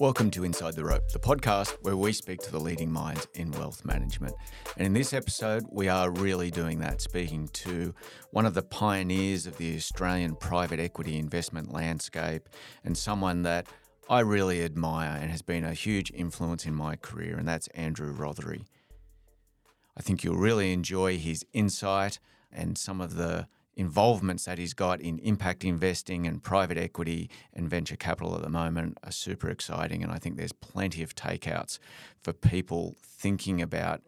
Welcome to Inside the Rope, the podcast where we speak to the leading minds in wealth management. And in this episode, we are really doing that, speaking to one of the pioneers of the Australian private equity investment landscape and someone that I really admire and has been a huge influence in my career, and that's Andrew Rothery. I think you'll really enjoy his insight and some of the involvements that he's got in impact investing and private equity and venture capital at the moment are super exciting. And I think there's plenty of takeouts for people thinking about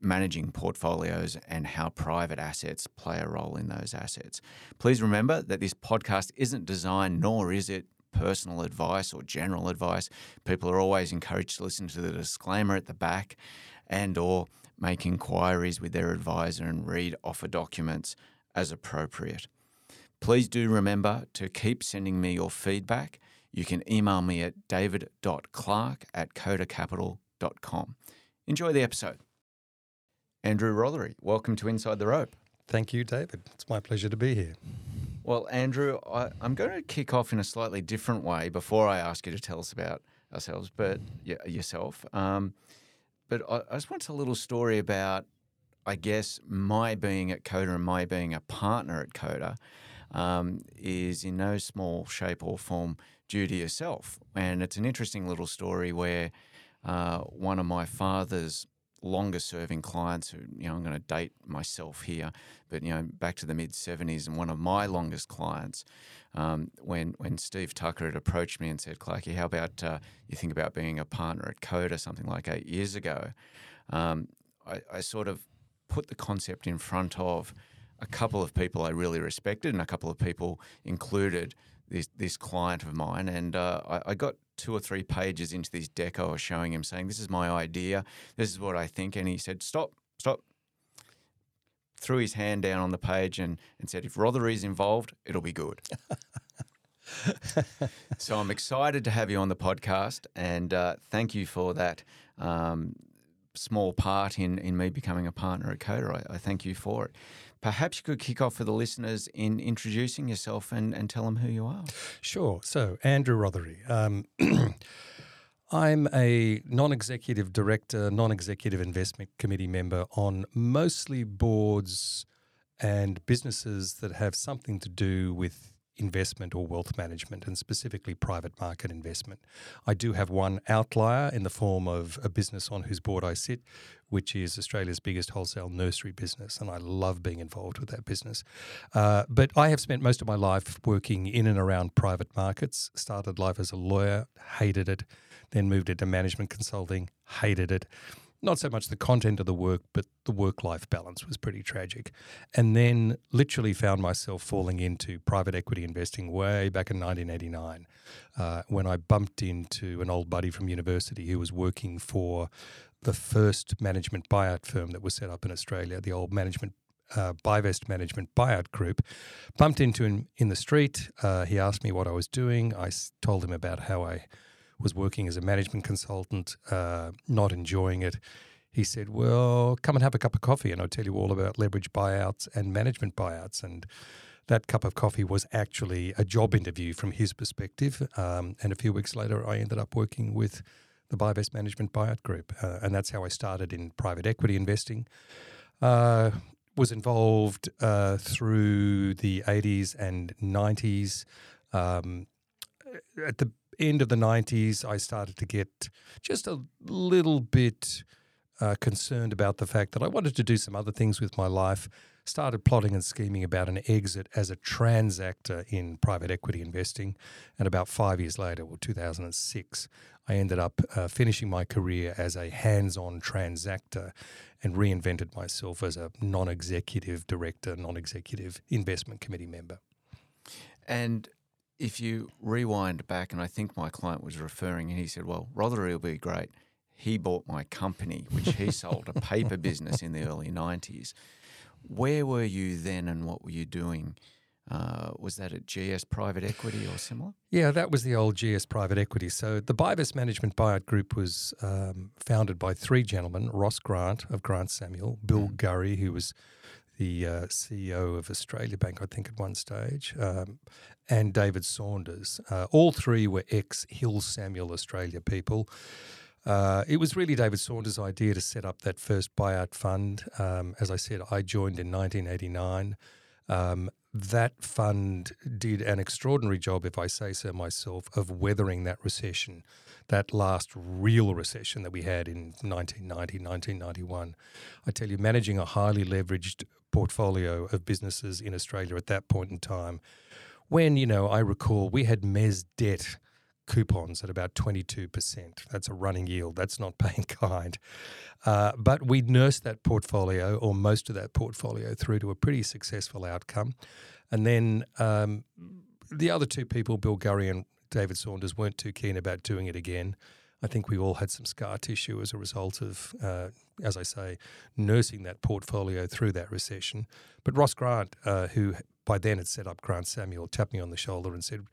managing portfolios and how private assets play a role in those assets. Please remember that this podcast isn't designed, nor is it personal advice or general advice. People are always encouraged to listen to the disclaimer at the back and or make inquiries with their advisor and read offer documents as appropriate. Please do remember to keep sending me your feedback. You can email me at david.clark at codacapital.com. Enjoy the episode. Andrew Rothery, welcome to Inside the Rope. Thank you, David. It's my pleasure to be here. Well, Andrew, I, am going to kick off in a slightly different way before I ask you to tell us about ourselves, but yourself. Um, but I, I just want a little story about I guess my being at Coda and my being a partner at Coda um, is in no small shape or form due to yourself. And it's an interesting little story where uh, one of my father's longest serving clients who you know I'm going to date myself here but you know back to the mid 70s and one of my longest clients um, when when Steve Tucker had approached me and said Clarky how about uh, you think about being a partner at Coda something like eight years ago um, I, I, sort of put the concept in front of a couple of people I really respected, and a couple of people included this this client of mine. And uh, I, I, got two or three pages into this deck I was showing him, saying, "This is my idea. This is what I think." And he said, "Stop, stop." Threw his hand down on the page and, and said, "If Rothery is involved, it'll be good." so I'm excited to have you on the podcast, and uh, thank you for that. Um, small part in, in me becoming a partner at Coda. I, I, thank you for it. Perhaps you could kick off for the listeners in introducing yourself and, and tell them who you are. Sure. So, Andrew Rothery. Um, I'm a non executive director, non executive investment committee member on mostly boards and businesses that have something to do with investment or wealth management, and specifically private market investment. I do have one outlier in the form of a business on whose board I sit, which is Australia's biggest wholesale nursery business, and I love being involved with that business. Uh, but I have spent most of my life working in and around private markets. Started life as a lawyer, hated it, then moved into management consulting, hated it not so much the content of the work, but the work life balance was pretty tragic. And then literally found myself falling into private equity investing way back in 1989 uh, when I bumped into an old buddy from university who was working for the first management buyout firm that was set up in Australia, the old management uh, Bivest Management Buyout Group. Bumped into him in the street. Uh, he asked me what I was doing. I told him about how I was working as a management consultant, uh, not enjoying it. He said, Well, come and have a cup of coffee, and I'll tell you all about leverage buyouts and management buyouts. And that cup of coffee was actually a job interview from his perspective. Um, and a few weeks later, I ended up working with the Bivest Management Buyout Group. Uh, and that's how I started in private equity investing. Uh, was involved uh, through the 80s and 90s. Um, at the end of the 90s, I started to get just a little bit uh, concerned about the fact that I wanted to do some other things with my life. Started plotting and scheming about an exit as a transactor in private equity investing. And about five years later, well, 2006, I ended up uh, finishing my career as a hands on transactor and reinvented myself as a non executive director, non executive investment committee member. And if you rewind back, and I think my client was referring, and he said, "Well, Rothery will be great." He bought my company, which he sold a paper business in the early '90s. Where were you then, and what were you doing? Uh, was that at GS Private Equity or similar? Yeah, that was the old GS Private Equity. So the Bivest Management Buyout Group was um, founded by three gentlemen: Ross Grant of Grant Samuel, Bill mm. Gurry, who was the uh, CEO of Australia Bank, I think, at one stage, um, and David Saunders. Uh, all three were ex Hill Samuel Australia people. Uh, it was really David Saunders' idea to set up that first buyout fund. Um, as I said, I joined in 1989. Um, that fund did an extraordinary job, if I say so myself, of weathering that recession, that last real recession that we had in 1990, 1991. I tell you, managing a highly leveraged portfolio of businesses in Australia at that point in time, when, you know, I recall we had mez debt coupons at about 22%. That's a running yield. That's not paying kind. Uh, but we nursed that portfolio, or most of that portfolio, through to a pretty successful outcome. And then um, the other two people, Bill Gurry and David Saunders, weren't too keen about doing it again. I think we all had some scar tissue as a result of, uh, as I say, nursing that portfolio through that recession. But Ross Grant, uh, who by then had set up Grant Samuel, tapped me on the shoulder and said,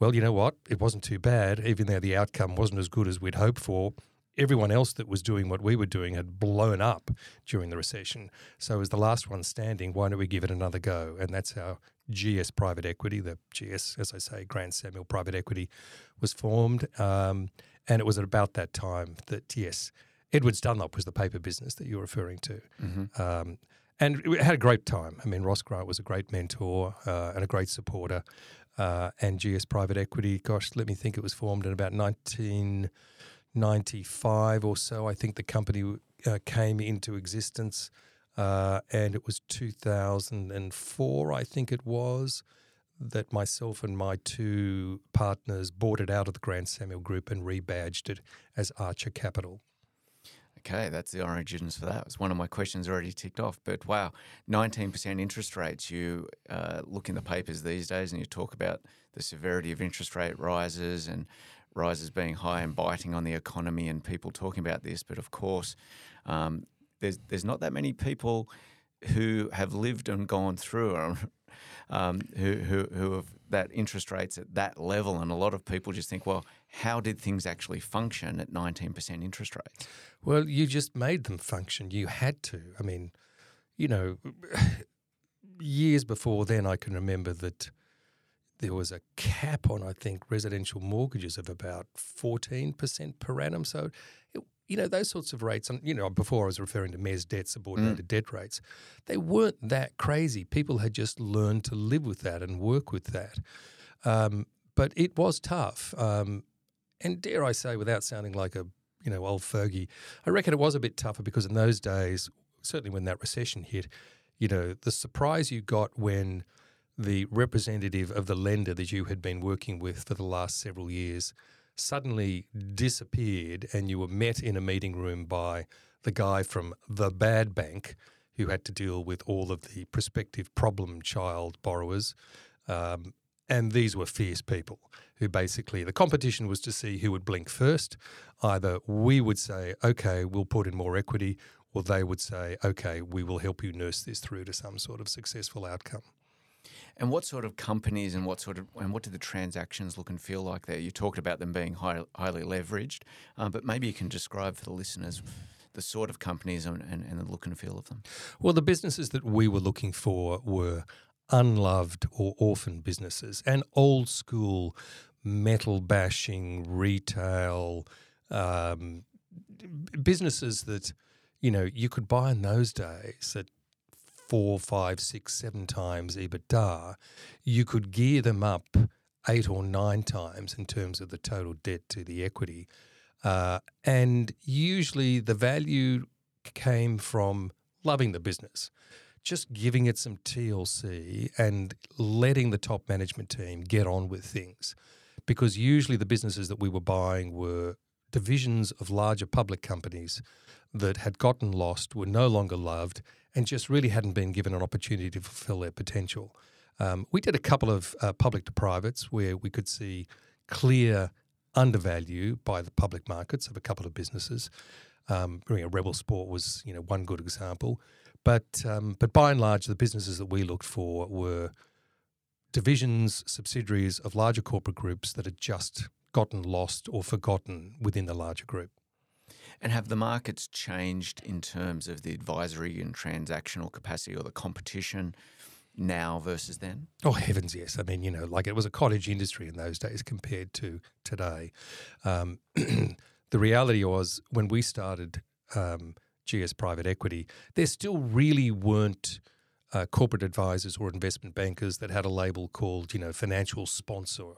well, you know what? It wasn't too bad, even though the outcome wasn't as good as we'd hoped for. Everyone else that was doing what we were doing had blown up during the recession. So, as the last one standing, why don't we give it another go? And that's how GS Private Equity, the GS, as I say, Grant Samuel Private Equity, was formed. Um, and it was at about that time that, yes, Edwards Dunlop was the paper business that you're referring to. Mm-hmm. Um, and we had a great time. I mean, Ross Grant was a great mentor uh, and a great supporter uh, and GS Private Equity. Gosh, let me think. It was formed in about 1995 or so. I think the company uh, came into existence, uh, and it was 2004. I think it was that myself and my two partners bought it out of the Grant Samuel Group and rebadged it as Archer Capital. Okay, that's the origins for that. It was one of my questions already ticked off. But wow, 19% interest rates. You uh, look in the papers these days and you talk about the severity of interest rate rises and rises being high and biting on the economy and people talking about this. But of course, um, there's, there's not that many people who have lived and gone through um, who, who, who have that interest rates at that level. And a lot of people just think, well, how did things actually function at 19% interest rates? Well, you just made them function. You had to. I mean, you know, years before then, I can remember that there was a cap on, I think, residential mortgages of about 14% per annum. So, you know, those sorts of rates, and, you know, before I was referring to mez debt, subordinated mm. debt rates, they weren't that crazy. People had just learned to live with that and work with that. Um, but it was tough. Um, and dare I say, without sounding like a you know old fogey, I reckon it was a bit tougher because in those days, certainly when that recession hit, you know the surprise you got when the representative of the lender that you had been working with for the last several years suddenly disappeared, and you were met in a meeting room by the guy from the bad bank who had to deal with all of the prospective problem child borrowers. Um, and these were fierce people who basically the competition was to see who would blink first. Either we would say, okay, we'll put in more equity, or they would say, okay, we will help you nurse this through to some sort of successful outcome. And what sort of companies and what sort of and what did the transactions look and feel like there? You talked about them being high, highly leveraged, um, but maybe you can describe for the listeners the sort of companies and, and, and, the look and feel of them. Well, the businesses that we were looking for were unloved or orphan businesses and old school metal bashing retail um, businesses that you know you could buy in those days at four, five, six, seven times EBITDA. You could gear them up eight or nine times in terms of the total debt to the equity, uh, and usually the value came from loving the business just giving it some TLC and letting the top management team get on with things. Because usually the businesses that we were buying were divisions of larger public companies that had gotten lost, were no longer loved, and just really hadn't been given an opportunity to fulfill their potential. Um, we did a couple of uh, public to privates where we could see clear undervalue by the public markets of a couple of businesses. Um, Rebel Sport was, you know, one good example. But um, but by and large, the businesses that we looked for were divisions, subsidiaries of larger corporate groups that had just gotten lost or forgotten within the larger group. And have the markets changed in terms of the advisory and transactional capacity or the competition now versus then? Oh, heavens, yes. I mean, you know, like it was a cottage industry in those days compared to today. Um, the reality was when we started um, GS Private Equity, there still really weren't uh, corporate advisors or investment bankers that had a label called, you know, financial sponsor.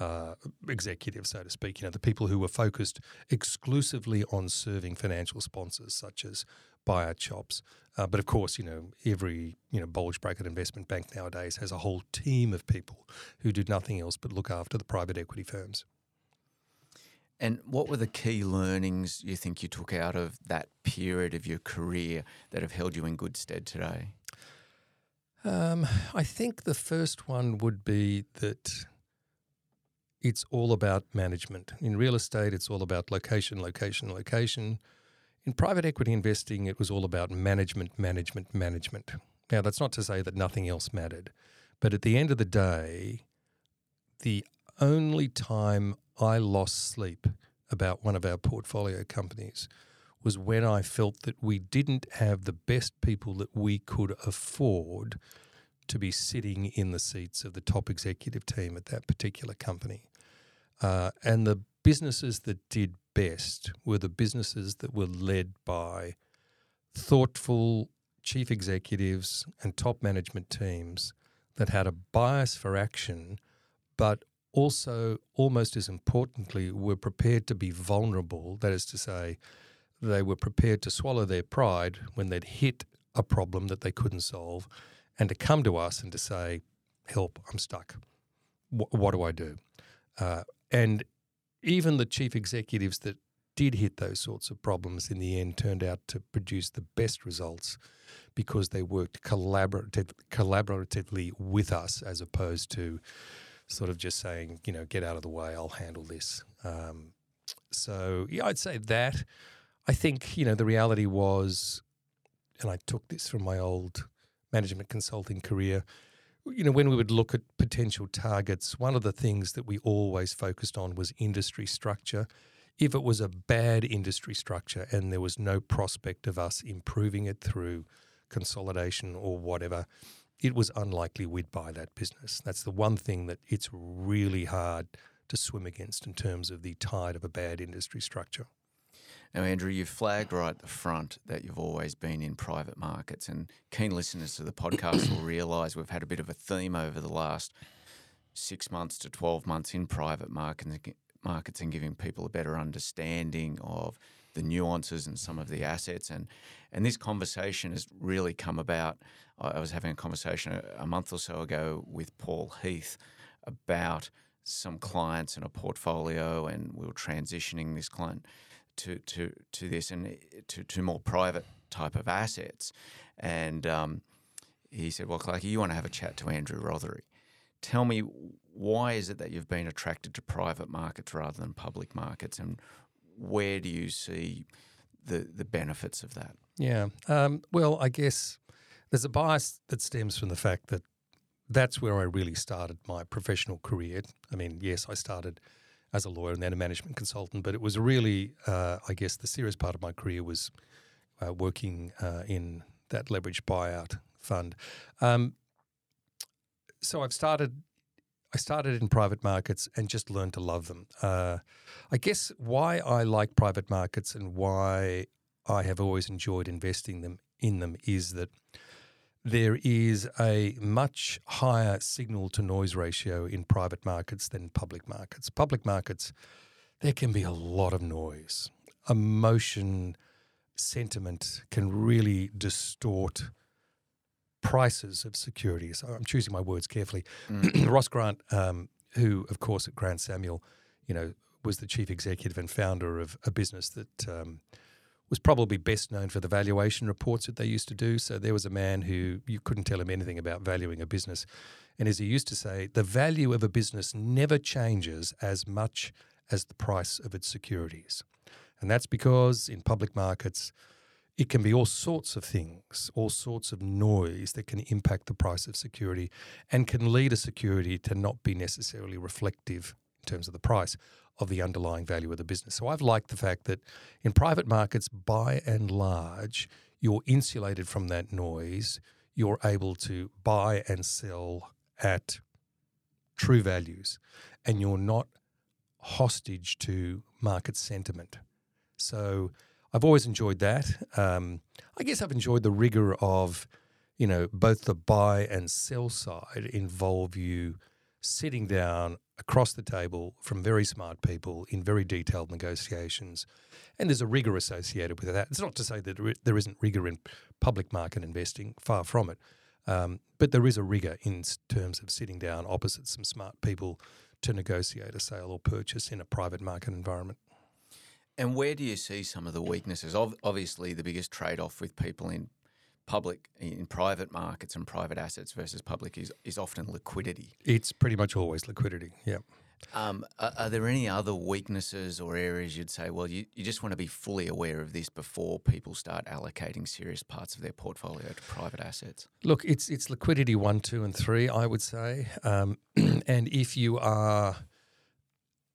Uh, executive, so to speak, you know, the people who were focused exclusively on serving financial sponsors such as buyout shops. Uh, but of course, you know, every you know bulge bracket investment bank nowadays has a whole team of people who do nothing else but look after the private equity firms. And what were the key learnings you think you took out of that period of your career that have held you in good stead today? Um, I think the first one would be that it's all about management. In real estate, it's all about location, location, location. In private equity investing, it was all about management, management, management. Now, that's not to say that nothing else mattered, but at the end of the day, the only time I lost sleep about one of our portfolio companies was when I felt that we didn't have the best people that we could afford to be sitting in the seats of the top executive team at that particular company. Uh, and the businesses that did best were the businesses that were led by thoughtful chief executives and top management teams that had a bias for action, but also, almost as importantly, were prepared to be vulnerable. That is to say, they were prepared to swallow their pride when they'd hit a problem that they couldn't solve and to come to us and to say, Help, I'm stuck. What do I do? Uh, and even the chief executives that did hit those sorts of problems in the end turned out to produce the best results because they worked collaborative, collaboratively with us as opposed to sort of just saying, you know, get out of the way, I'll handle this. Um, so, yeah, I'd say that. I think, you know, the reality was, and I took this from my old management consulting career, you know, when we would look at potential targets, one of the things that we always focused on was industry structure. If it was a bad industry structure and there was no prospect of us improving it through consolidation or whatever, it was unlikely we'd buy that business. That's the one thing that it's really hard to swim against in terms of the tide of a bad industry structure. Now, Andrew, you've flagged right at the front that you've always been in private markets, and keen listeners to the podcast will realise we've had a bit of a theme over the last six months to 12 months in private markets, markets and giving people a better understanding of the nuances and some of the assets. And, and this conversation has really come about. I was having a conversation a, a month or so ago with Paul Heath about some clients in a portfolio, and we were transitioning this client to to to this and to to more private type of assets. And um, he said, "Well, Clarky, you want to have a chat to Andrew Rothery. Tell me why is it that you've been attracted to private markets rather than public markets, and where do you see the the benefits of that?" Yeah. Um, well, I guess there's a bias that stems from the fact that that's where I really started my professional career. I mean, yes, I started as a lawyer and then a management consultant. But it was really, uh, I guess, the serious part of my career was uh, working uh, in that leveraged buyout fund. Um, so I've started. I started in private markets and just learned to love them. Uh, I guess why I like private markets and why I have always enjoyed investing them in them is that there is a much higher signal to noise ratio in private markets than public markets. Public markets, there can be a lot of noise. Emotion, sentiment can really distort prices of securities. I'm choosing my words carefully. Mm. Ross Grant, um, who, of course, at Grant Samuel, you know, was the chief executive and founder of a business that um, was probably best known for the valuation reports that they used to do. So there was a man who you couldn't tell him anything about valuing a business. And as he used to say, the value of a business never changes as much as the price of its securities. And that's because in public markets, it can be all sorts of things, all sorts of noise that can impact the price of security and can lead a security to not be necessarily reflective in terms of the price of the underlying value of the business. So I've liked the fact that in private markets, by and large, you're insulated from that noise. You're able to buy and sell at true values, and you're not hostage to market sentiment. So I've always enjoyed that. Um, I guess I've enjoyed the rigor of, you know, both the buy and sell side involve you sitting down across the table from very smart people in very detailed negotiations. And there's a rigor associated with that. It's not to say that there isn't rigor in public market investing, far from it. Um, but there is a rigor in terms of sitting down opposite some smart people to negotiate a sale or purchase in a private market environment. And where do you see some of the weaknesses? Obviously, the biggest trade off with people in public in private markets and private assets versus public is, is often liquidity. It's pretty much always liquidity. Yeah. Um, are, are, there any other weaknesses or areas you'd say, well, you, you just want to be fully aware of this before people start allocating serious parts of their portfolio to private assets? Look, it's it's liquidity one, two, and three, I would say. Um, and if you are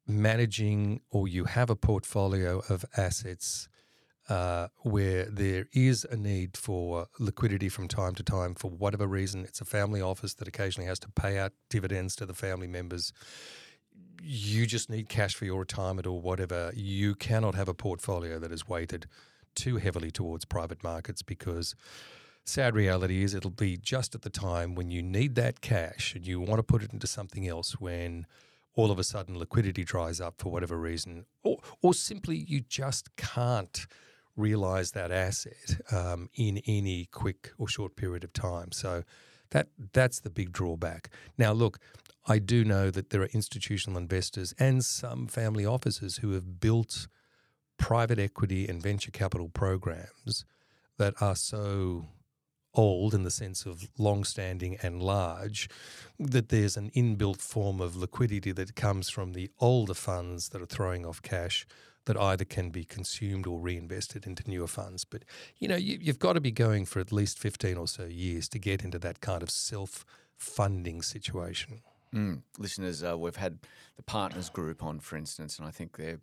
managing or you have a portfolio of assets uh, where there is a need for liquidity from time to time for whatever reason. It's a family office that occasionally has to pay out dividends to the family members. You just need cash for your retirement or whatever. You cannot have a portfolio that is weighted too heavily towards private markets because sad reality is it'll be just at the time when you need that cash and you want to put it into something else when all of a sudden liquidity dries up for whatever reason or, or simply you just can't – realize that asset um, in any quick or short period of time. So that that's the big drawback. Now, look, I do know that there are institutional investors and some family offices who have built private equity and venture capital programs that are so old in the sense of long-standing and large that there's an inbuilt form of liquidity that comes from the older funds that are throwing off cash that either can be consumed or reinvested into newer funds. But you know, you, have got to be going for at least fifteen or so years to get into that kind of self-funding situation. Mm. Listeners, uh, we've had the partners group on, for instance, and I think they're,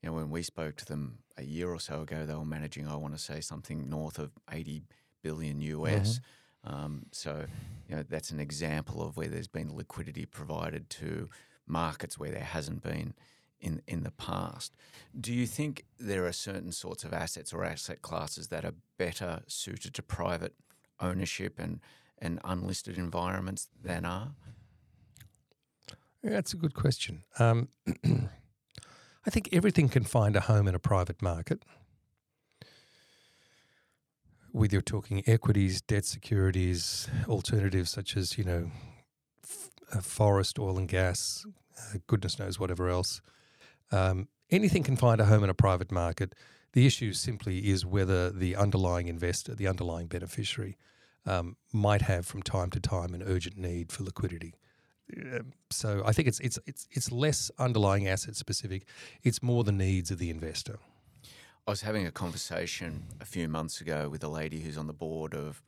you know, when we spoke to them a year or so ago, they were managing, I want to say, something north of eighty billion US. Mm-hmm. Um, so, you know, that's an example of where there's been liquidity provided to markets where there hasn't been in in the past. Do you think there are certain sorts of assets or asset classes that are better suited to private ownership and and unlisted environments than are? Yeah, that's a good question. Um, I think everything can find a home in a private market. Whether you're talking equities, debt securities, alternatives such as you know, f- uh, forest, oil and gas, uh, goodness knows whatever else, um, anything can find a home in a private market. The issue simply is whether the underlying investor, the underlying beneficiary, um, might have from time to time an urgent need for liquidity. Um, so I think it's it's it's it's less underlying asset specific. It's more the needs of the investor. I was having a conversation a few months ago with a lady who's on the board of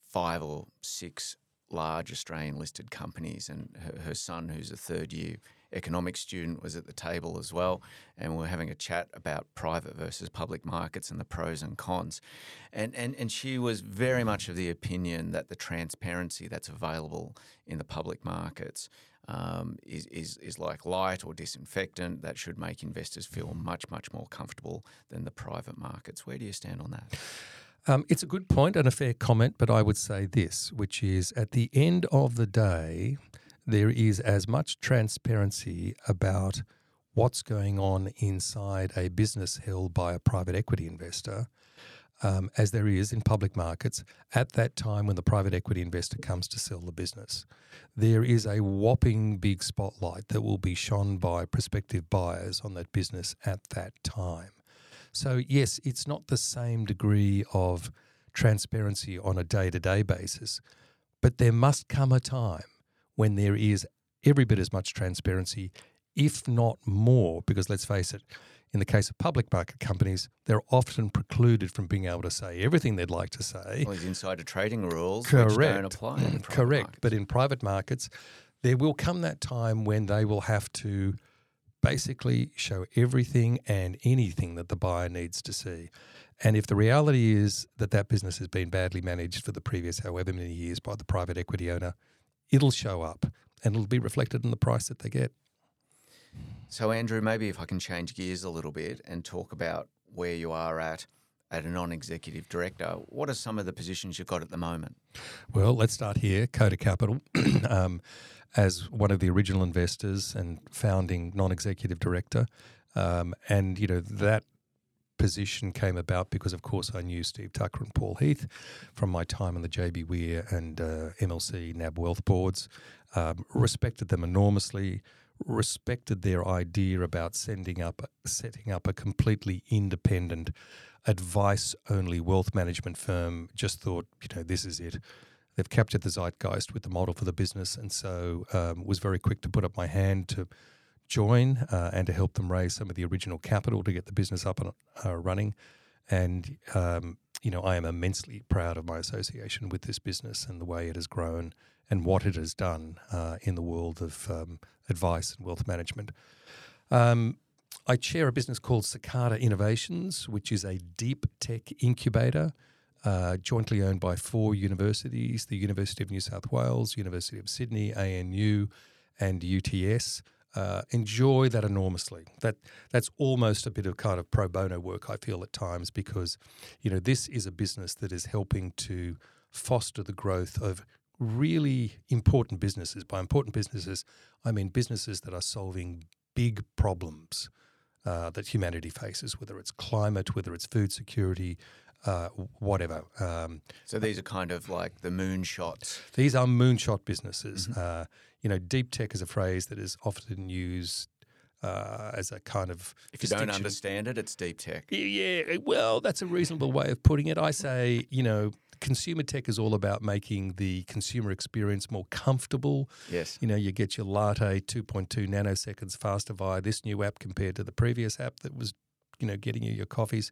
five or six large Australian listed companies, and her, her son, who's a third year economics student was at the table as well, and we were having a chat about private versus public markets and the pros and cons. And, and, and she was very much of the opinion that the transparency that's available in the public markets um, is, is, is like light or disinfectant that should make investors feel much, much more comfortable than the private markets. Where do you stand on that? Um, it's a good point and a fair comment, but I would say this, which is at the end of the day, there is as much transparency about what's going on inside a business held by a private equity investor um, as there is in public markets at that time when the private equity investor comes to sell the business. There is a whopping big spotlight that will be shone by prospective buyers on that business at that time. So, yes, it's not the same degree of transparency on a day to day basis, but there must come a time when there is every bit as much transparency, if not more, because let's face it, in the case of public market companies, they're often precluded from being able to say everything they'd like to say. These insider trading rules Correct. don't apply. Mm, correct. Markets. But in private markets, there will come that time when they will have to basically show everything and anything that the buyer needs to see. And if the reality is that that business has been badly managed for the previous however many years by the private equity owner, it'll show up and it'll be reflected in the price that they get. So, Andrew, maybe if I can change gears a little bit and talk about where you are at at a non-executive director, what are some of the positions you've got at the moment? Well, let's start here. Coda Capital, um, as one of the original investors and founding non-executive director, um, and you know that position came about because, of course, I knew Steve Tucker and Paul Heath from my time on the JB Were and uh, MLC NAB Wealth boards. Um, respected them enormously. Respected their idea about sending up, setting up a completely independent, advice-only wealth management firm. Just thought, you know, this is it. They've captured the zeitgeist with the model for the business, and so um, was very quick to put up my hand to join uh, and to help them raise some of the original capital to get the business up and uh, running. And, um, you know, I am immensely proud of my association with this business and the way it has grown and what it has done uh, in the world of um, advice and wealth management. Um, I chair a business called Cicada Innovations, which is a deep tech incubator. Uh, jointly owned by four universities the University of New South Wales, University of Sydney, ANU, and UTS uh, enjoy that enormously. That that's almost a bit of kind of pro bono work I feel at times because, you know, this is a business that is helping to foster the growth of really important businesses. By important businesses, I mean businesses that are solving big problems uh, that humanity faces, whether it's climate, whether it's food security, uh, whatever. Um, so these are kind of like the moonshots. These are moonshot businesses. Mm-hmm. Uh, you know, deep tech is a phrase that is often used uh, as a kind of. If you don't understand it, it's deep tech. Yeah, well, that's a reasonable way of putting it. I say, you know, consumer tech is all about making the consumer experience more comfortable. Yes. You know, you get your latte 2.2 nanoseconds faster via this new app compared to the previous app that was you know, getting you your coffees.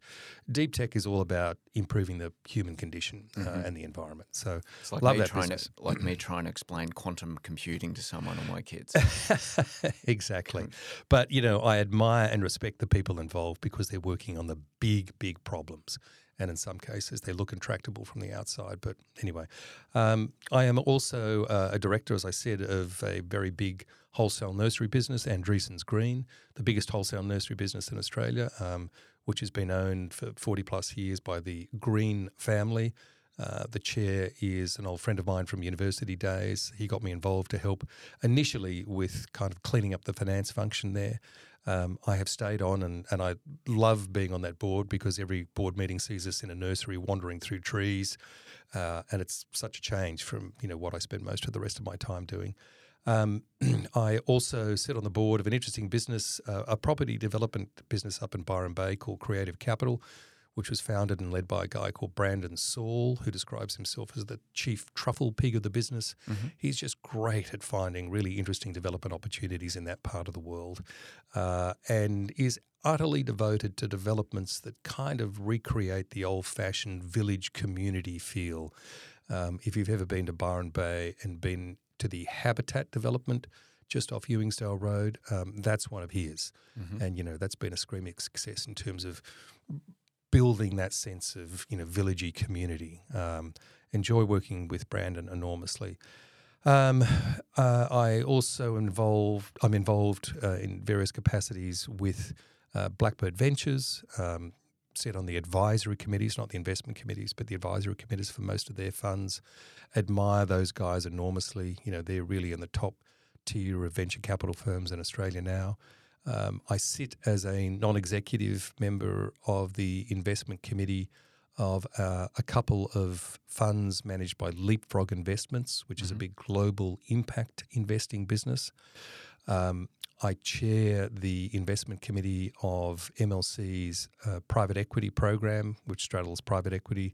Deep tech is all about improving the human condition uh, mm-hmm. and the environment. So it's like love me that trying business. to like me trying to explain quantum computing to someone or my kids. exactly. Mm. But you know, I admire and respect the people involved because they're working on the big, big problems. And in some cases, they look intractable from the outside. But anyway, um, I am also uh, a director, as I said, of a very big wholesale nursery business, Andreasens Green, the biggest wholesale nursery business in Australia, um, which has been owned for 40 plus years by the Green family. Uh, the chair is an old friend of mine from university days. He got me involved to help initially with kind of cleaning up the finance function there. Um, I have stayed on and, and I love being on that board because every board meeting sees us in a nursery wandering through trees. Uh, and it's such a change from you know what I spend most of the rest of my time doing. Um, I also sit on the board of an interesting business, uh, a property development business up in Byron Bay called Creative Capital, which was founded and led by a guy called Brandon Saul, who describes himself as the chief truffle pig of the business. Mm-hmm. He's just great at finding really interesting development opportunities in that part of the world uh, and is utterly devoted to developments that kind of recreate the old fashioned village community feel. Um, if you've ever been to Byron Bay and been to the habitat development just off Ewingsdale Road, um, that's one of his. Mm-hmm. And, you know, that's been a screaming success in terms of building that sense of, you know, villagey community. Um, enjoy working with Brandon enormously. Um, uh, I also involved. I'm involved uh, in various capacities with uh, Blackbird Ventures. Sit on the advisory committees, not the investment committees, but the advisory committees for most of their funds. Admire those guys enormously. You know, they're really in the top tier of venture capital firms in Australia now. Um, I sit as a non executive member of the investment committee of uh, a couple of funds managed by Leapfrog Investments, which mm-hmm. is a mm-hmm. big global impact investing business. Um, I chair the investment committee of MLC's uh, private equity program, which straddles private equity,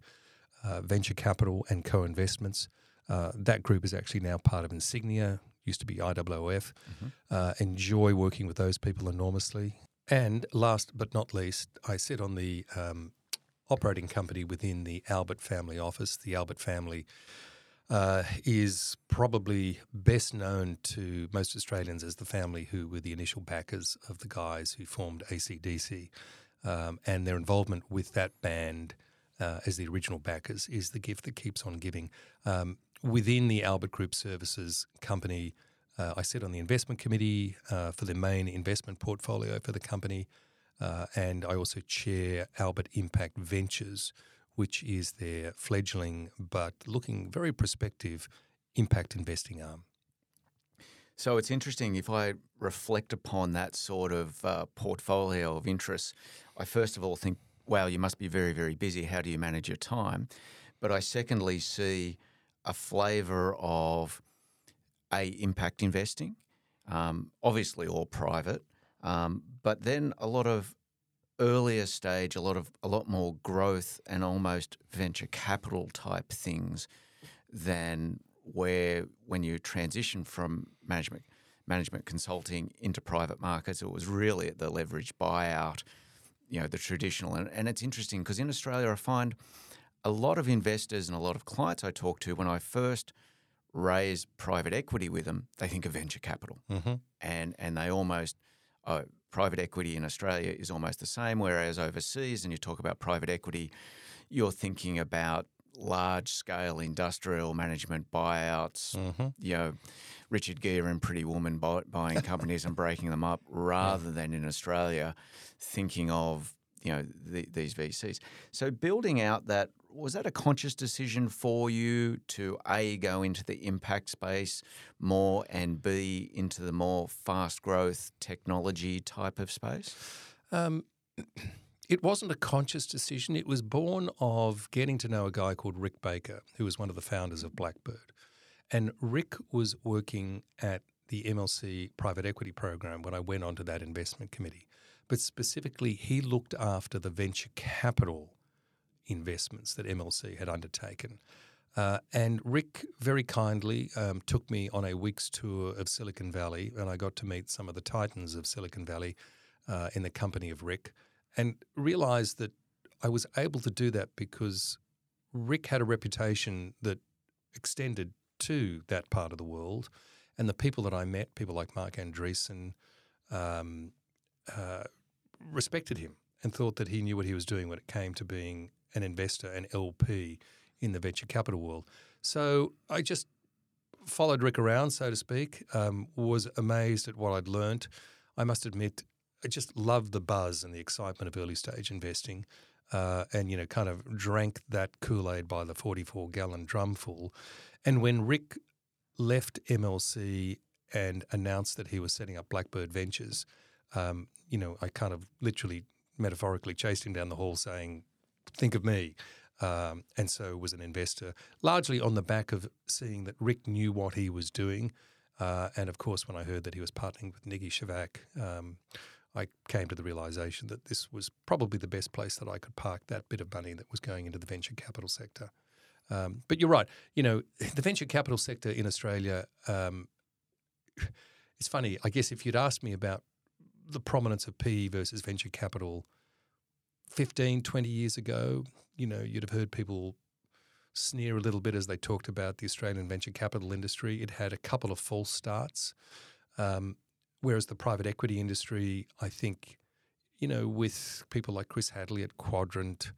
uh, venture capital, and co investments. Uh, that group is actually now part of Insignia, used to be IOOF. Mm-hmm. Uh, enjoy working with those people enormously. And last but not least, I sit on the um, operating company within the Albert family office. The Albert family uh, is probably best known to most Australians as the family who were the initial backers of the guys who formed ACDC. Um, and their involvement with that band uh, as the original backers is the gift that keeps on giving. Um, within the Albert Group Services company, uh, I sit on the investment committee uh, for the main investment portfolio for the company, uh, and I also chair Albert Impact Ventures, which is their fledgling but looking very prospective impact investing arm. So it's interesting if I reflect upon that sort of uh, portfolio of interests. I first of all think, wow, you must be very, very busy. How do you manage your time? But I secondly see a flavour of a impact investing, um, obviously all private, um, but then a lot of earlier stage, a lot of a lot more growth and almost venture capital type things than where when you transition from management management consulting into private markets, it was really at the leverage buyout, you know, the traditional. And, and it's interesting because in Australia, I find a lot of investors and a lot of clients I talk to when I first raise private equity with them, they think of venture capital, mm-hmm. and and they almost uh, private equity in Australia is almost the same, whereas overseas, and you talk about private equity, you're thinking about large scale industrial management buyouts, mm-hmm. you know, Richard Gere and Pretty Woman buy, buying companies and breaking them up, rather yeah. than in Australia thinking of you know the, these VCs. So building out that was that a conscious decision for you to a go into the impact space more and b into the more fast growth technology type of space? Um, it wasn't a conscious decision. It was born of getting to know a guy called Rick Baker, who was one of the founders of Blackbird, and Rick was working at the MLC private equity program when I went onto that investment committee. But specifically, he looked after the venture capital investments that MLC had undertaken. Uh, and Rick very kindly um, took me on a week's tour of Silicon Valley, and I got to meet some of the titans of Silicon Valley uh, in the company of Rick, and realized that I was able to do that because Rick had a reputation that extended to that part of the world. And the people that I met, people like Marc Andreessen, um, uh, respected him and thought that he knew what he was doing when it came to being an investor, an LP in the venture capital world. So I just followed Rick around, so to speak, um, was amazed at what I'd learnt. I must admit, I just loved the buzz and the excitement of early stage investing. Uh, and you know, kind of drank that Kool Aid by the forty-four gallon drumful. And when Rick left MLC and announced that he was setting up Blackbird Ventures, um, you know, I kind of literally, metaphorically chased him down the hall saying, think of me. Um, and so was an investor, largely on the back of seeing that Rick knew what he was doing. Uh, and of course, when I heard that he was partnering with Niki Scevak, um, I came to the realization that this was probably the best place that I could park that bit of money that was going into the venture capital sector. Um, but you're right. You know, the venture capital sector in Australia, um, it's funny. I guess if you'd asked me about the prominence of PE versus venture capital 15, 20 years ago, you know, you'd have heard people sneer a little bit as they talked about the Australian venture capital industry. It had a couple of false starts. Um, whereas the private equity industry, I think, you know, with people like Chris Hadley at Quadrant,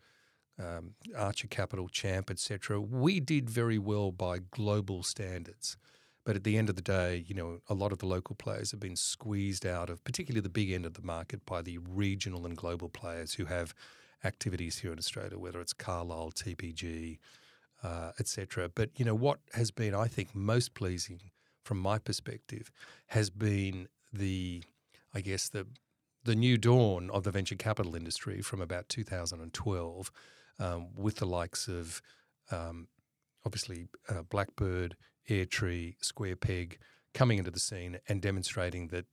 um, Archer Capital, Champ, etc., we did very well by global standards. But at the end of the day, you know, a lot of the local players have been squeezed out of, particularly the big end of the market, by the regional and global players who have activities here in Australia, whether it's Carlyle, TPG, uh, etc. But you know what has been, I think, most pleasing from my perspective has been the, I guess the the new dawn of the venture capital industry from about 2012, um, with the likes of um, obviously uh, Blackbird, Airtree, Square Peg coming into the scene and demonstrating that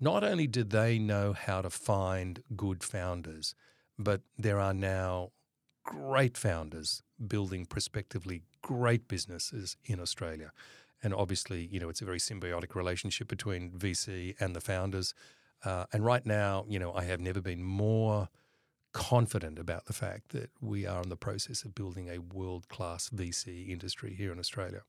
not only did they know how to find good founders, but there are now great founders building prospectively great businesses in Australia. And obviously, you know, it's a very symbiotic relationship between VC and the founders. Uh, and right now, you know, I have never been more confident about the fact that we are in the process of building a world class VC industry here in Australia.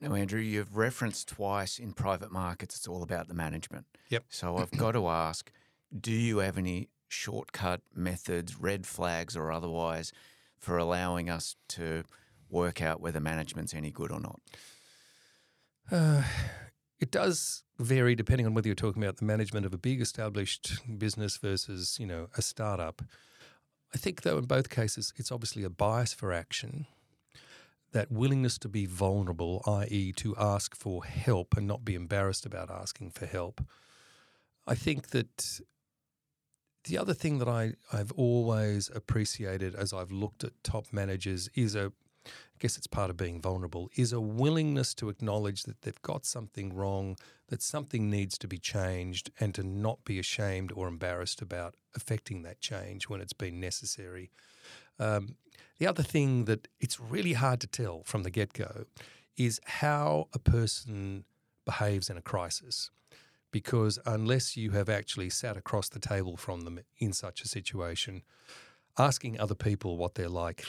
Now, Andrew, you've referenced twice in private markets, it's all about the management. Yep. So I've got to ask do you have any shortcut methods, red flags or otherwise, for allowing us to work out whether management's any good or not? Uh, it does vary depending on whether you're talking about the management of a big established business versus, you know, a startup. I think, though, in both cases, it's obviously a bias for action. That willingness to be vulnerable, i.e., to ask for help and not be embarrassed about asking for help. I think that the other thing that I, I've always appreciated as I've looked at top managers is a I guess it's part of being vulnerable, is a willingness to acknowledge that they've got something wrong, that something needs to be changed, and to not be ashamed or embarrassed about affecting that change when it's been necessary. Um, the other thing that it's really hard to tell from the get go is how a person behaves in a crisis. Because unless you have actually sat across the table from them in such a situation, asking other people what they're like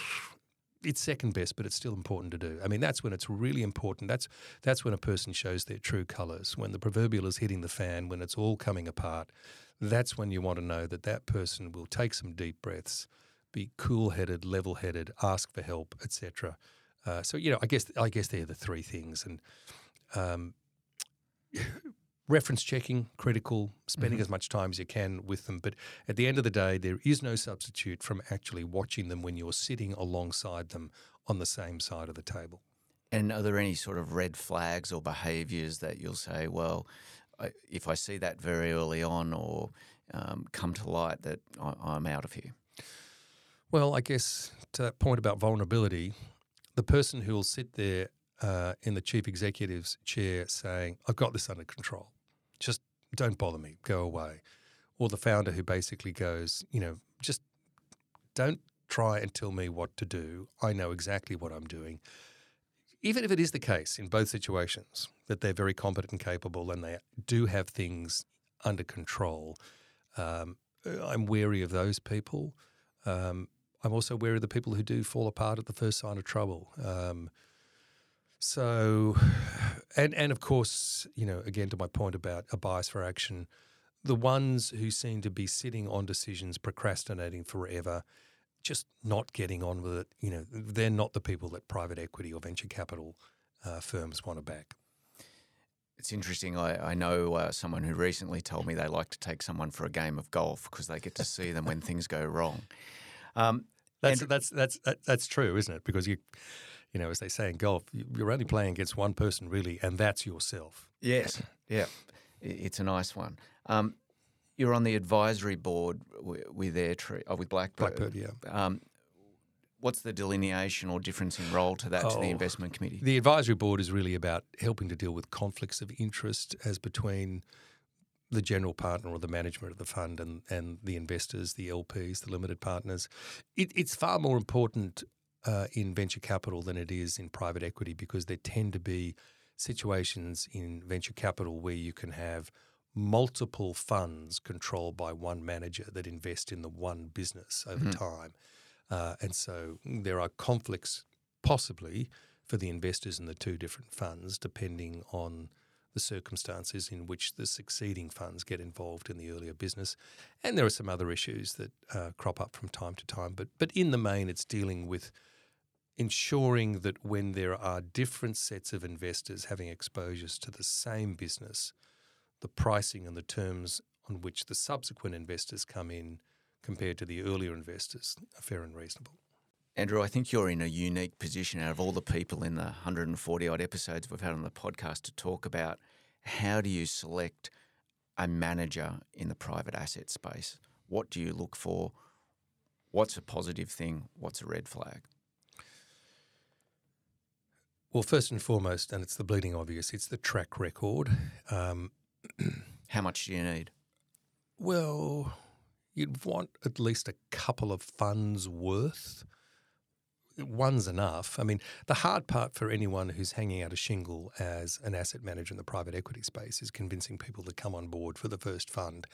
it's second best, but it's still important to do. I mean, that's when it's really important. That's that's when a person shows their true colours. When the proverbial is hitting the fan, when it's all coming apart, that's when you want to know that that person will take some deep breaths, be cool-headed, level-headed, ask for help, etc. Uh, so you know, I guess I guess they're the three things, and um, reference checking critical spending mm-hmm. as much time as you can with them but at the end of the day there is no substitute from actually watching them when you're sitting alongside them on the same side of the table and are there any sort of red flags or behaviors that you'll say well if i see that very early on or um, come to light that I, am out of here well i guess to that point about vulnerability the person who will sit there uh, in the chief executive's chair saying, I've got this under control just don't bother me, go away. Or the founder who basically goes, you know, just don't try and tell me what to do. I know exactly what I'm doing. Even if it is the case in both situations that they're very competent and capable and they do have things under control, um, I'm wary of those people. Um, I'm also wary of the people who do fall apart at the first sign of trouble. Um, so, and and of course, you know, again to my point about a bias for action, the ones who seem to be sitting on decisions, procrastinating forever, just not getting on with it, you know, they're not the people that private equity or venture capital uh, firms want to back. It's interesting. I, I know uh, someone who recently told me they like to take someone for a game of golf because they get to see them when things go wrong. Um, that's, that's that's that's true, isn't it? Because you you know, as they say in golf, you're only playing against one person really, and that's yourself. Yes, yeah, it's a nice one. Um, you're on the advisory board with Airtree, oh, with Blackbird. Blackbird, yeah. Um, what's the delineation or difference in role to that oh, to the oh, investment committee? The advisory board is really about helping to deal with conflicts of interest as between the general partner or the management of the fund and, and the investors, the LPs, the limited partners. It, it's far more important uh, in venture capital than it is in private equity because there tend to be situations in venture capital where you can have multiple funds controlled by one manager that invest in the one business over mm-hmm. time. Uh, and so there are conflicts possibly for the investors in the two different funds, depending on the circumstances in which the succeeding funds get involved in the earlier business. And there are some other issues that uh, crop up from time to time. But, but in the main, it's dealing with ensuring that when there are different sets of investors having exposures to the same business, the pricing and the terms on which the subsequent investors come in compared to the earlier investors are fair and reasonable. Andrew, I think you're in a unique position out of all the people in the 140 odd episodes we've had on the podcast to talk about how do you select a manager in the private asset space? What do you look for? What's a positive thing? What's a red flag? Well, first and foremost, and it's the bleeding obvious, it's the track record. Um, How much do you need? Well, you'd want at least a couple of funds worth. One's enough. I mean, the hard part for anyone who's hanging out a shingle as an asset manager in the private equity space is convincing people to come on board for the first fund,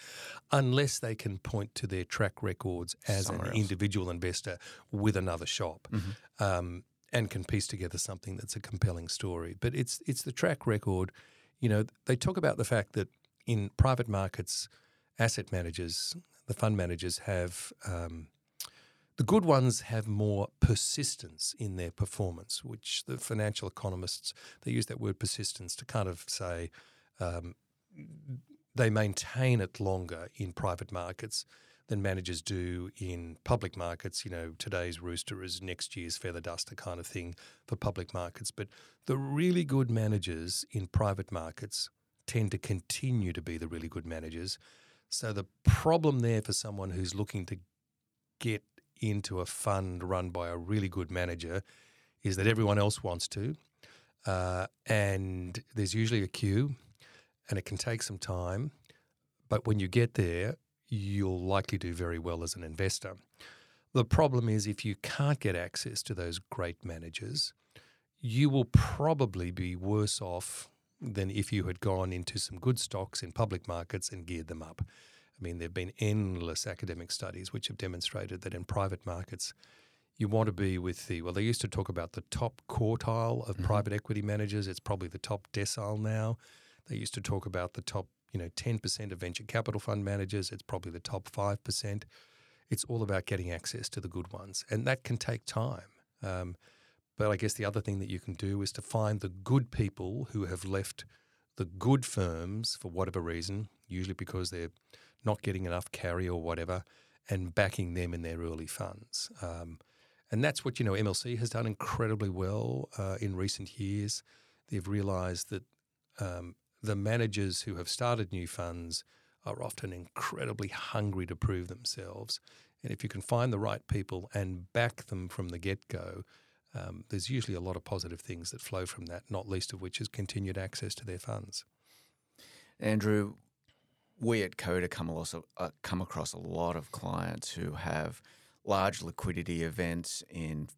unless they can point to their track records as Somewhere an else. individual investor with another shop. Mm-hmm. Um, and can piece together something that's a compelling story. But it's it's the track record. You know, they talk about the fact that in private markets, asset managers, the fund managers have um, the good ones have more persistence in their performance, which the financial economists they use that word persistence to kind of say um, they maintain it longer in private markets than managers do in public markets. You know, today's rooster is next year's feather duster kind of thing for public markets. But the really good managers in private markets tend to continue to be the really good managers. So the problem there for someone who's looking to get into a fund run by a really good manager is that everyone else wants to. Uh, and there's usually a queue and it can take some time. But when you get there, you'll likely do very well as an investor. The problem is if you can't get access to those great managers, you will probably be worse off than if you had gone into some good stocks in public markets and geared them up. I mean, there have been endless academic studies which have demonstrated that in private markets, you want to be with the, well, they used to talk about the top quartile of Mhm. private equity managers. It's probably the top decile now. They used to talk about the top, you know, 10% of venture capital fund managers. It's probably the top 5%. It's all about getting access to the good ones. And that can take time. Um, but I guess the other thing that you can do is to find the good people who have left the good firms for whatever reason, usually because they're not getting enough carry or whatever, and backing them in their early funds. Um, and that's what, you know, MLC has done incredibly well uh, in recent years. They've realised that um, the managers who have started new funds are often incredibly hungry to prove themselves. And if you can find the right people and back them from the get go, um, there's usually a lot of positive things that flow from that, not least of which is continued access to their funds. Andrew, we at Koda come across, uh, come across a lot of clients who have large liquidity events in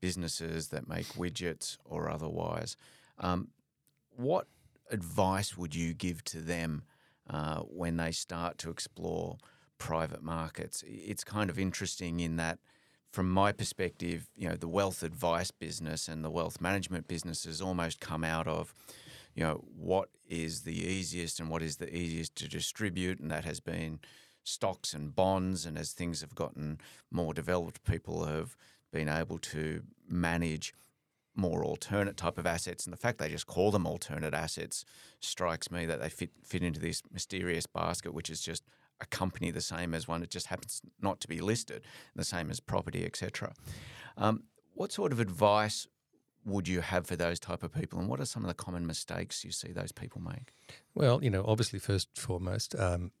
businesses that make widgets or otherwise. Um, what advice would you give to them uh, when they start to explore private markets? It's kind of interesting in that, from my perspective, you know, the wealth advice business and the wealth management business has almost come out of you know, what is the easiest and what is the easiest to distribute, and that has been stocks and bonds. And as things have gotten more developed, people have been able to manage more alternate type of assets. And the fact they just call them alternate assets strikes me that they fit fit into this mysterious basket, which is just a company the same as one. It just happens not to be listed, the same as property, etc. Um, what sort of advice would you have for those type of people, and what are some of the common mistakes you see those people make? Well, you know, obviously, first and foremost, um,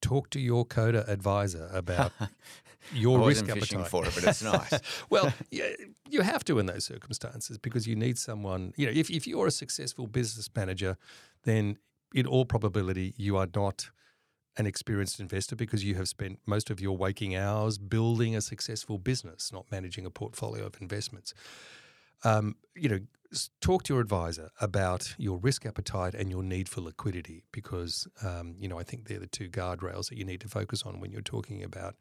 talk to your Koda advisor about your risk appetite. for it, but it's nice. well, yeah, you have to in those circumstances because you need someone. You know, if if you're a successful business manager, then in all probability you are not an experienced investor because you have spent most of your waking hours building a successful business, not managing a portfolio of investments. Um, you know, talk to your advisor about your risk appetite and your need for liquidity because, um, you know, I think they're the two guardrails that you need to focus on when you're talking about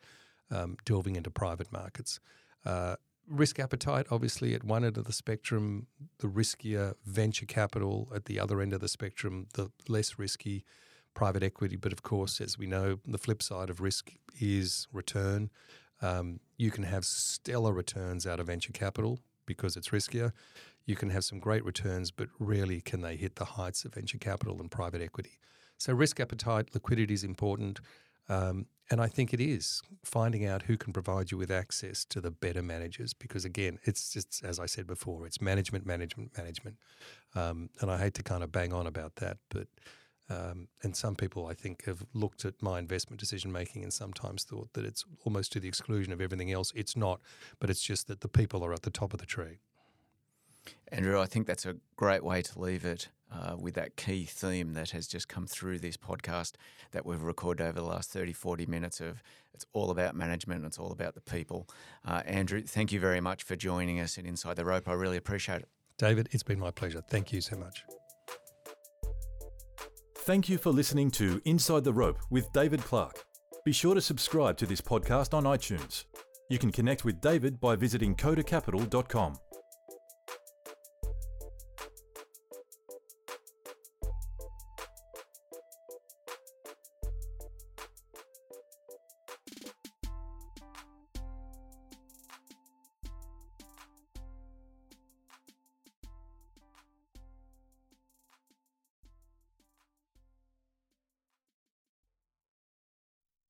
um, delving into private markets. Uh, risk appetite, obviously, at one end of the spectrum, the riskier venture capital, at the other end of the spectrum, the less risky private equity. But of course, as we know, the flip side of risk is return. Um, you can have stellar returns out of venture capital because it's riskier. You can have some great returns, but rarely can they hit the heights of venture capital and private equity. So, risk appetite, liquidity is important. Um, and I think it is finding out who can provide you with access to the better managers because, again, it's just, as I said before, it's management, management, management. Um, and I hate to kind of bang on about that, but um, and some people, I think, have looked at my investment decision making and sometimes thought that it's almost to the exclusion of everything else. It's not, but it's just that the people are at the top of the tree. Andrew, I think that's a great way to leave it uh, with that key theme that has just come through this podcast that we've recorded over the last 30, 40 minutes of it's all about management, it's all about the people. Uh, Andrew, thank you very much for joining us in Inside the Rope. I really appreciate it. David, it's been my pleasure. Thank you so much. Thank you for listening to Inside the Rope with David Clark. Be sure to subscribe to this podcast on iTunes. You can connect with David by visiting kodacapital.com.